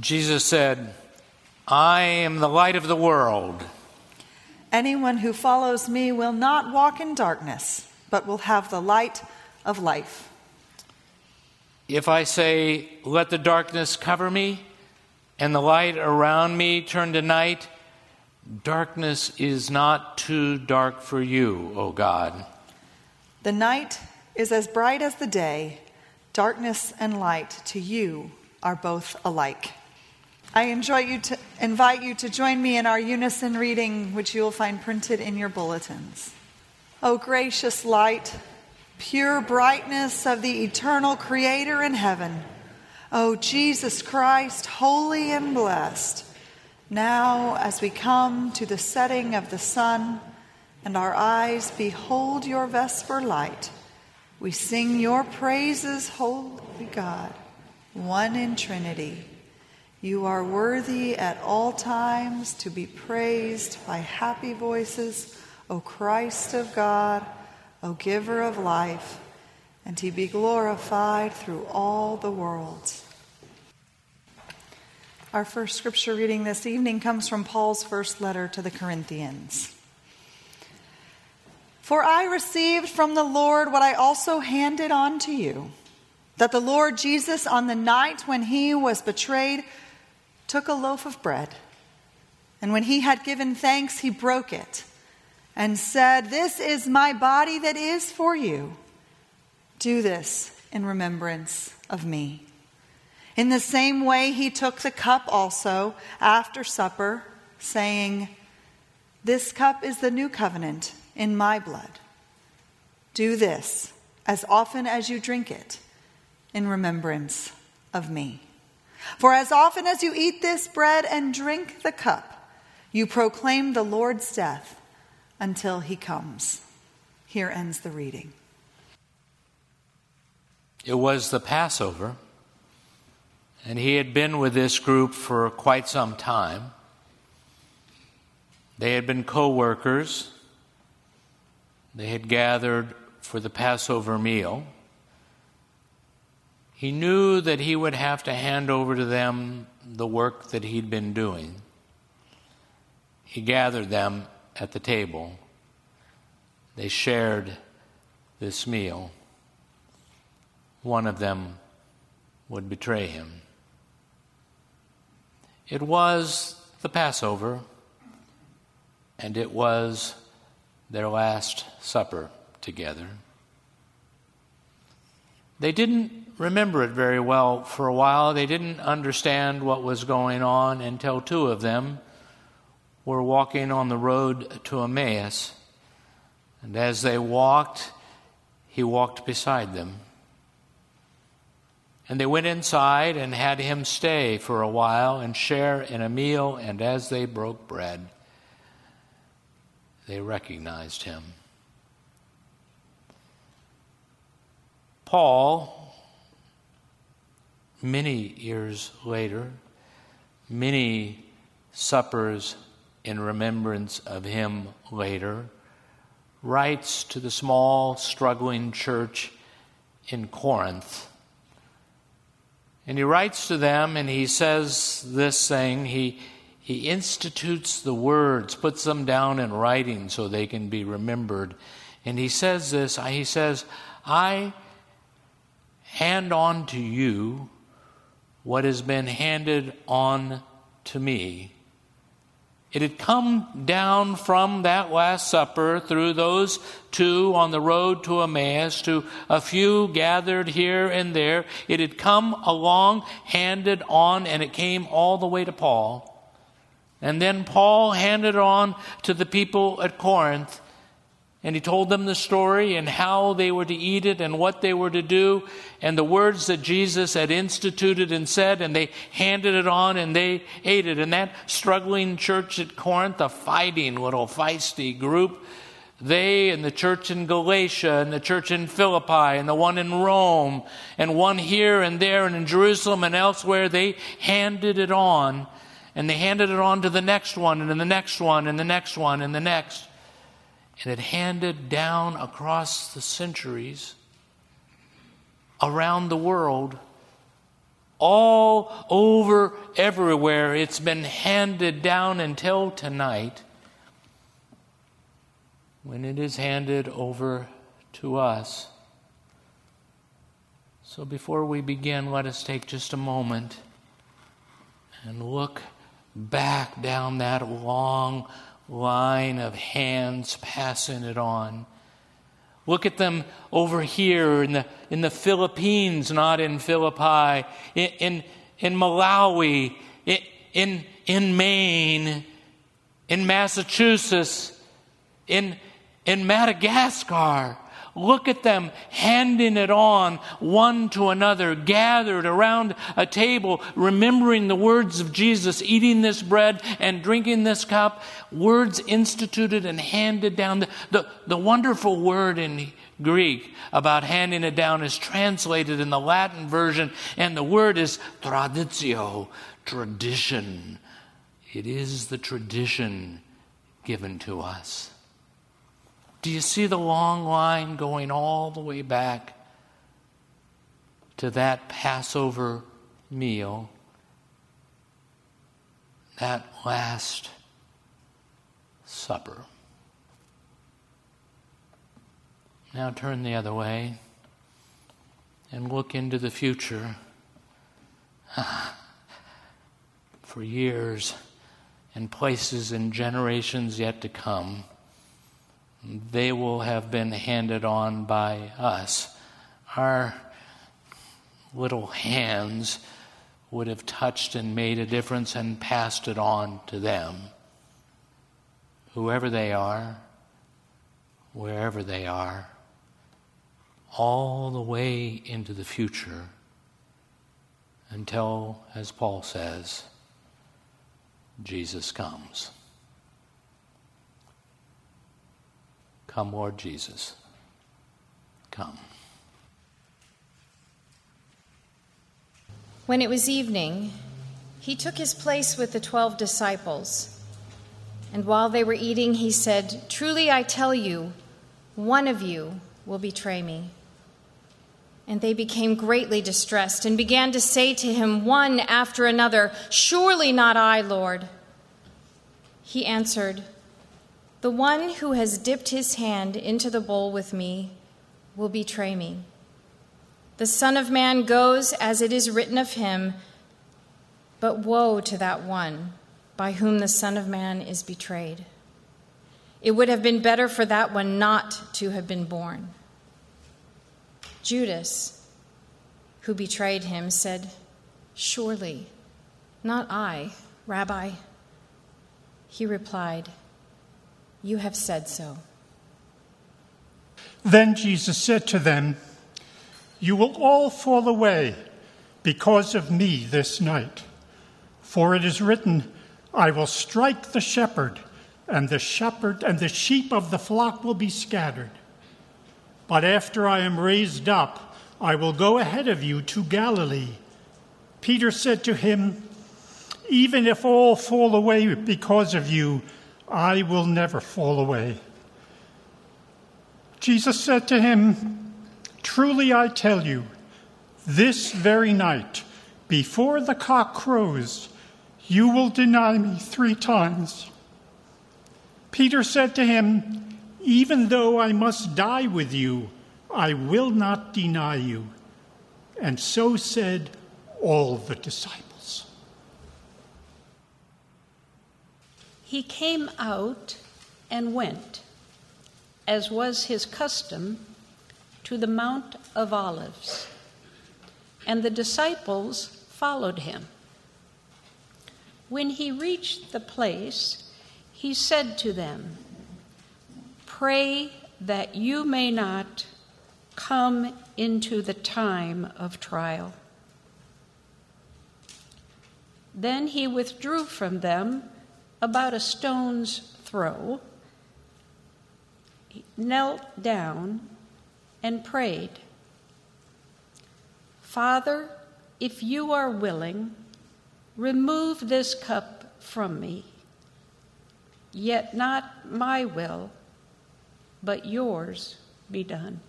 Jesus said, I am the light of the world. Anyone who follows me will not walk in darkness, but will have the light of life. If I say, Let the darkness cover me, and the light around me turn to night, darkness is not too dark for you, O God. The night is as bright as the day, darkness and light to you are both alike. I you to invite you to join me in our unison reading, which you will find printed in your bulletins. O gracious light, pure brightness of the eternal Creator in heaven, O Jesus Christ, holy and blessed, now as we come to the setting of the sun and our eyes behold your vesper light, we sing your praises, holy God, one in Trinity. You are worthy at all times to be praised by happy voices, O Christ of God, O giver of life, and to be glorified through all the worlds. Our first scripture reading this evening comes from Paul's first letter to the Corinthians. For I received from the Lord what I also handed on to you that the Lord Jesus, on the night when he was betrayed, took a loaf of bread, and when he had given thanks, he broke it and said, This is my body that is for you. Do this in remembrance of me. In the same way, he took the cup also after supper, saying, This cup is the new covenant in my blood. Do this as often as you drink it in remembrance of me. For as often as you eat this bread and drink the cup, you proclaim the Lord's death until he comes. Here ends the reading. It was the Passover, and he had been with this group for quite some time. They had been co workers, they had gathered for the Passover meal. He knew that he would have to hand over to them the work that he'd been doing. He gathered them at the table. They shared this meal. One of them would betray him. It was the Passover, and it was their last supper together. They didn't remember it very well for a while. They didn't understand what was going on until two of them were walking on the road to Emmaus. And as they walked, he walked beside them. And they went inside and had him stay for a while and share in a meal. And as they broke bread, they recognized him. Paul, many years later, many suppers in remembrance of him later, writes to the small, struggling church in Corinth. And he writes to them and he says this thing. He, he institutes the words, puts them down in writing so they can be remembered. And he says this he says, I hand on to you what has been handed on to me. It had come down from that Last Supper through those two on the road to Emmaus to a few gathered here and there. It had come along, handed on, and it came all the way to Paul. And then Paul handed on to the people at Corinth. And he told them the story and how they were to eat it and what they were to do and the words that Jesus had instituted and said, and they handed it on and they ate it. And that struggling church at Corinth, a fighting little feisty group, they and the church in Galatia and the church in Philippi and the one in Rome and one here and there and in Jerusalem and elsewhere, they handed it on. And they handed it on to the next one and the next one and the next one and the next and it handed down across the centuries around the world all over everywhere. It's been handed down until tonight when it is handed over to us. So before we begin, let us take just a moment and look back down that long line of hands passing it on. Look at them over here in the, in the Philippines, not in Philippi, in, in, in Malawi, in, in, in Maine, in Massachusetts, in, in Madagascar. Look at them handing it on one to another, gathered around a table, remembering the words of Jesus, eating this bread and drinking this cup. Words instituted and handed down. The, the, the wonderful word in Greek about handing it down is translated in the Latin version, and the word is traditio, tradition. It is the tradition given to us. Do you see the long line going all the way back to that Passover meal? That last supper. Now turn the other way and look into the future. For years and places and generations yet to come they will have been handed on by us. Our little hands would have touched and made a difference and passed it on to them. Whoever they are, wherever they are, all the way into the future until, as Paul says, Jesus comes. Come, Lord Jesus. Come. When it was evening, he took his place with the twelve disciples. And while they were eating, he said, Truly I tell you, one of you will betray me. And they became greatly distressed and began to say to him one after another, Surely not I, Lord. He answered, the one who has dipped his hand into the bowl with me will betray me. The Son of Man goes as it is written of him, but woe to that one by whom the Son of Man is betrayed. It would have been better for that one not to have been born. Judas, who betrayed him, said, Surely, not I, Rabbi. He replied, you have said so. Then Jesus said to them, You will all fall away because of me this night. For it is written, I will strike the shepherd, and the shepherd and the sheep of the flock will be scattered. But after I am raised up, I will go ahead of you to Galilee. Peter said to him, Even if all fall away because of you, I will never fall away. Jesus said to him, Truly I tell you, this very night, before the cock crows, you will deny me three times. Peter said to him, Even though I must die with you, I will not deny you. And so said all the disciples. He came out and went, as was his custom, to the Mount of Olives, and the disciples followed him. When he reached the place, he said to them, Pray that you may not come into the time of trial. Then he withdrew from them about a stone's throw, knelt down and prayed Father, if you are willing, remove this cup from me. Yet not my will, but yours be done.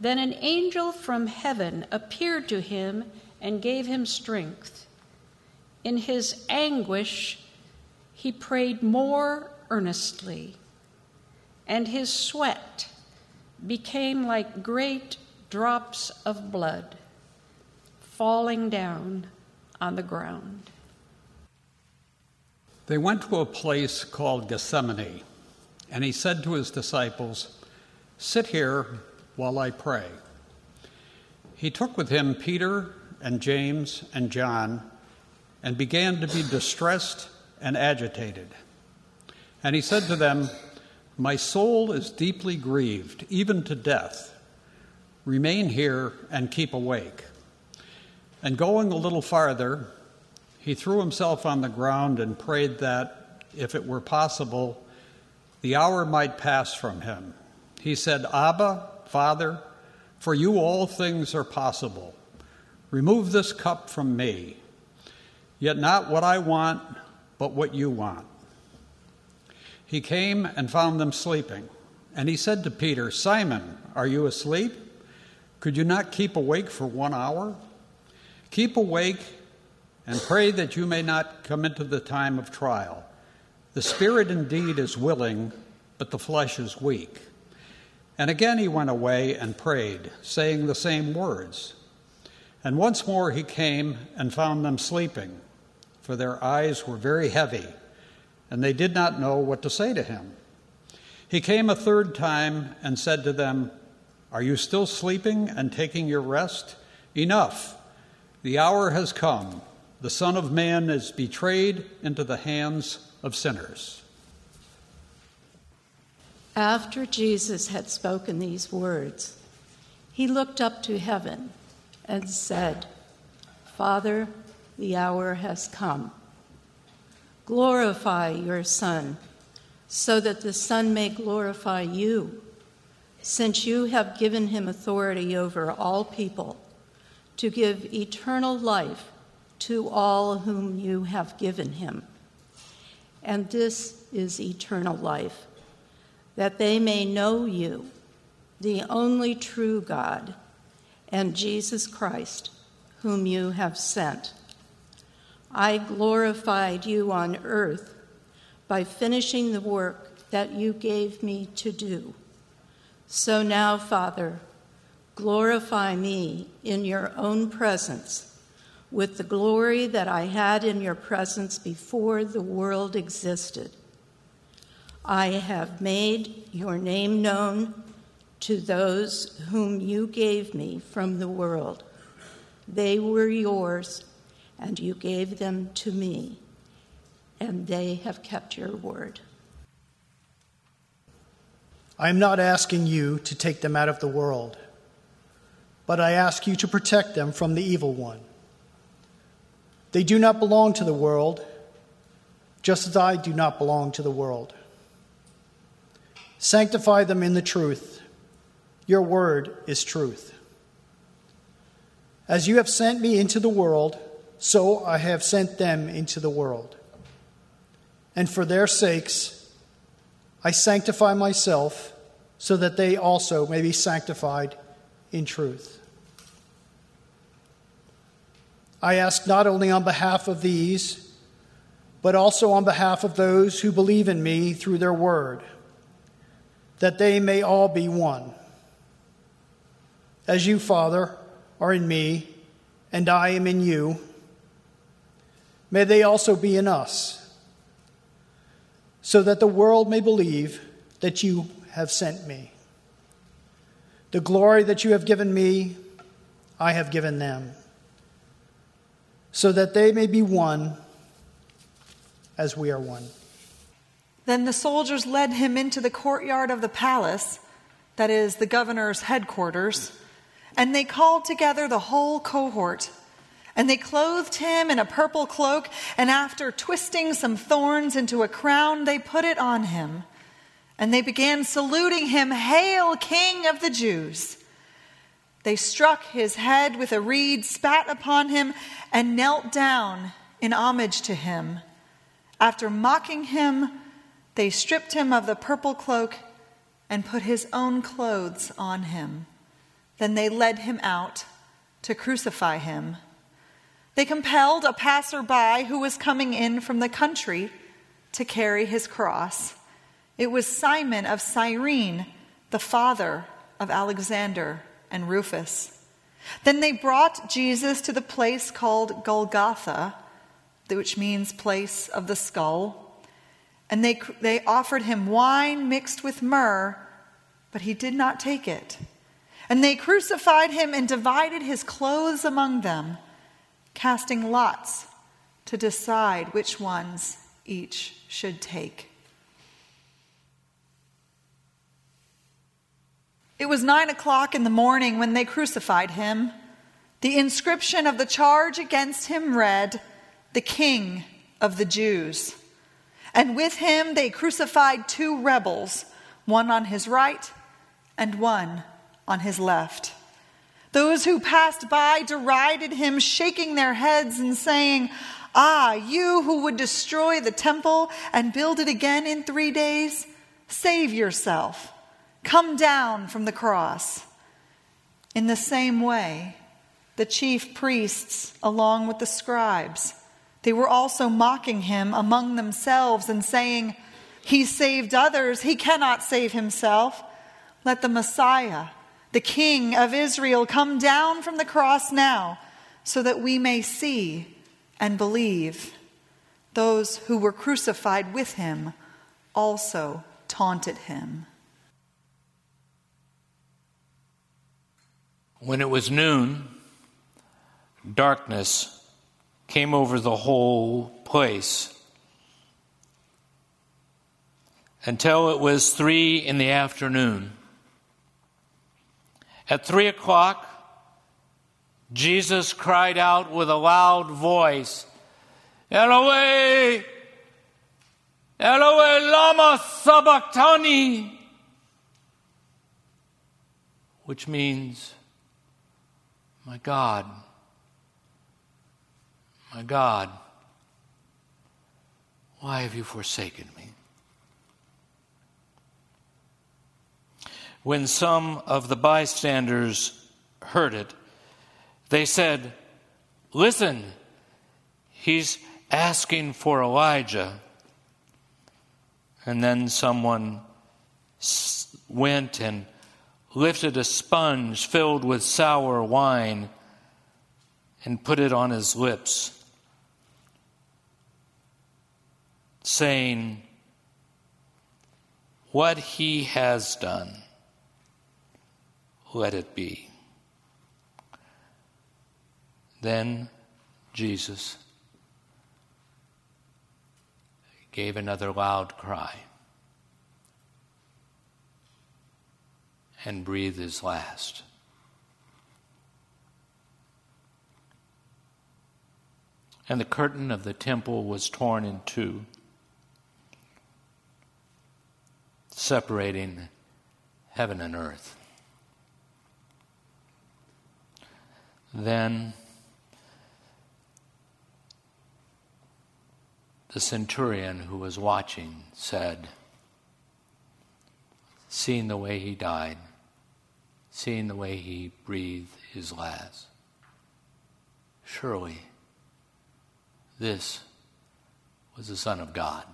Then an angel from heaven appeared to him and gave him strength. In his anguish, he prayed more earnestly, and his sweat became like great drops of blood falling down on the ground. They went to a place called Gethsemane, and he said to his disciples, Sit here while I pray. He took with him Peter and James and John and began to be distressed and agitated. And he said to them, My soul is deeply grieved, even to death. Remain here and keep awake. And going a little farther, he threw himself on the ground and prayed that, if it were possible, the hour might pass from him. He said, Abba, Father, for you all things are possible. Remove this cup from me. Yet not what I want, but what you want. He came and found them sleeping. And he said to Peter, Simon, are you asleep? Could you not keep awake for one hour? Keep awake and pray that you may not come into the time of trial. The spirit indeed is willing, but the flesh is weak. And again he went away and prayed, saying the same words. And once more he came and found them sleeping, for their eyes were very heavy, and they did not know what to say to him. He came a third time and said to them, Are you still sleeping and taking your rest? Enough. The hour has come. The Son of Man is betrayed into the hands of sinners. After Jesus had spoken these words, he looked up to heaven and said, Father, the hour has come. Glorify your Son, so that the Son may glorify you, since you have given him authority over all people to give eternal life to all whom you have given him. And this is eternal life that they may know you, the only true God, and Jesus Christ, whom you have sent. I glorified you on earth by finishing the work that you gave me to do. So now, Father, glorify me in your own presence with the glory that I had in your presence before the world existed. I have made your name known to those whom you gave me from the world. They were yours, and you gave them to me, and they have kept your word. I am not asking you to take them out of the world, but I ask you to protect them from the evil one. They do not belong to the world, just as I do not belong to the world. Sanctify them in the truth. Your word is truth. As you have sent me into the world, so I have sent them into the world. And for their sakes, I sanctify myself so that they also may be sanctified in truth. I ask not only on behalf of these, but also on behalf of those who believe in me through their word that they may all be one. As you, Father, are in me, and I am in you, may they also be in us, so that the world may believe that you have sent me. The glory that you have given me, I have given them, so that they may be one as we are one. Then the soldiers led him into the courtyard of the palace, that is, the governor's headquarters, and they called together the whole cohort. And they clothed him in a purple cloak, and after twisting some thorns into a crown, they put it on him. And they began saluting him, Hail, King of the Jews! They struck his head with a reed, spat upon him, and knelt down in homage to him. After mocking him, they stripped him of the purple cloak and put his own clothes on him. Then they led him out to crucify him. They compelled a passerby who was coming in from the country to carry his cross. It was Simon of Cyrene, the father of Alexander and Rufus. Then they brought Jesus to the place called Golgotha, which means place of the skull. And they, they offered him wine mixed with myrrh, but he did not take it. And they crucified him and divided his clothes among them, casting lots to decide which ones each should take. It was nine o'clock in the morning when they crucified him. The inscription of the charge against him read, The King of the Jews. And with him they crucified two rebels, one on his right and one on his left. Those who passed by derided him, shaking their heads and saying, Ah, you who would destroy the temple and build it again in three days, save yourself. Come down from the cross. In the same way, the chief priests, along with the scribes, they were also mocking him among themselves and saying, He saved others, he cannot save himself. Let the Messiah, the King of Israel, come down from the cross now, so that we may see and believe. Those who were crucified with him also taunted him. When it was noon, darkness came over the whole place until it was three in the afternoon. At three o'clock, Jesus cried out with a loud voice, Eloi, Eloi, lama sabachthani, which means, My God, my God, why have you forsaken me? When some of the bystanders heard it, they said, Listen, he's asking for Elijah. And then someone went and lifted a sponge filled with sour wine and put it on his lips, saying, What he has done let it be. Then Jesus gave another loud cry and breathed his last. And the curtain of the temple was torn in two, separating heaven and earth. Then the centurion who was watching said, seeing the way he died, seeing the way he breathed his last, surely this was the Son of God.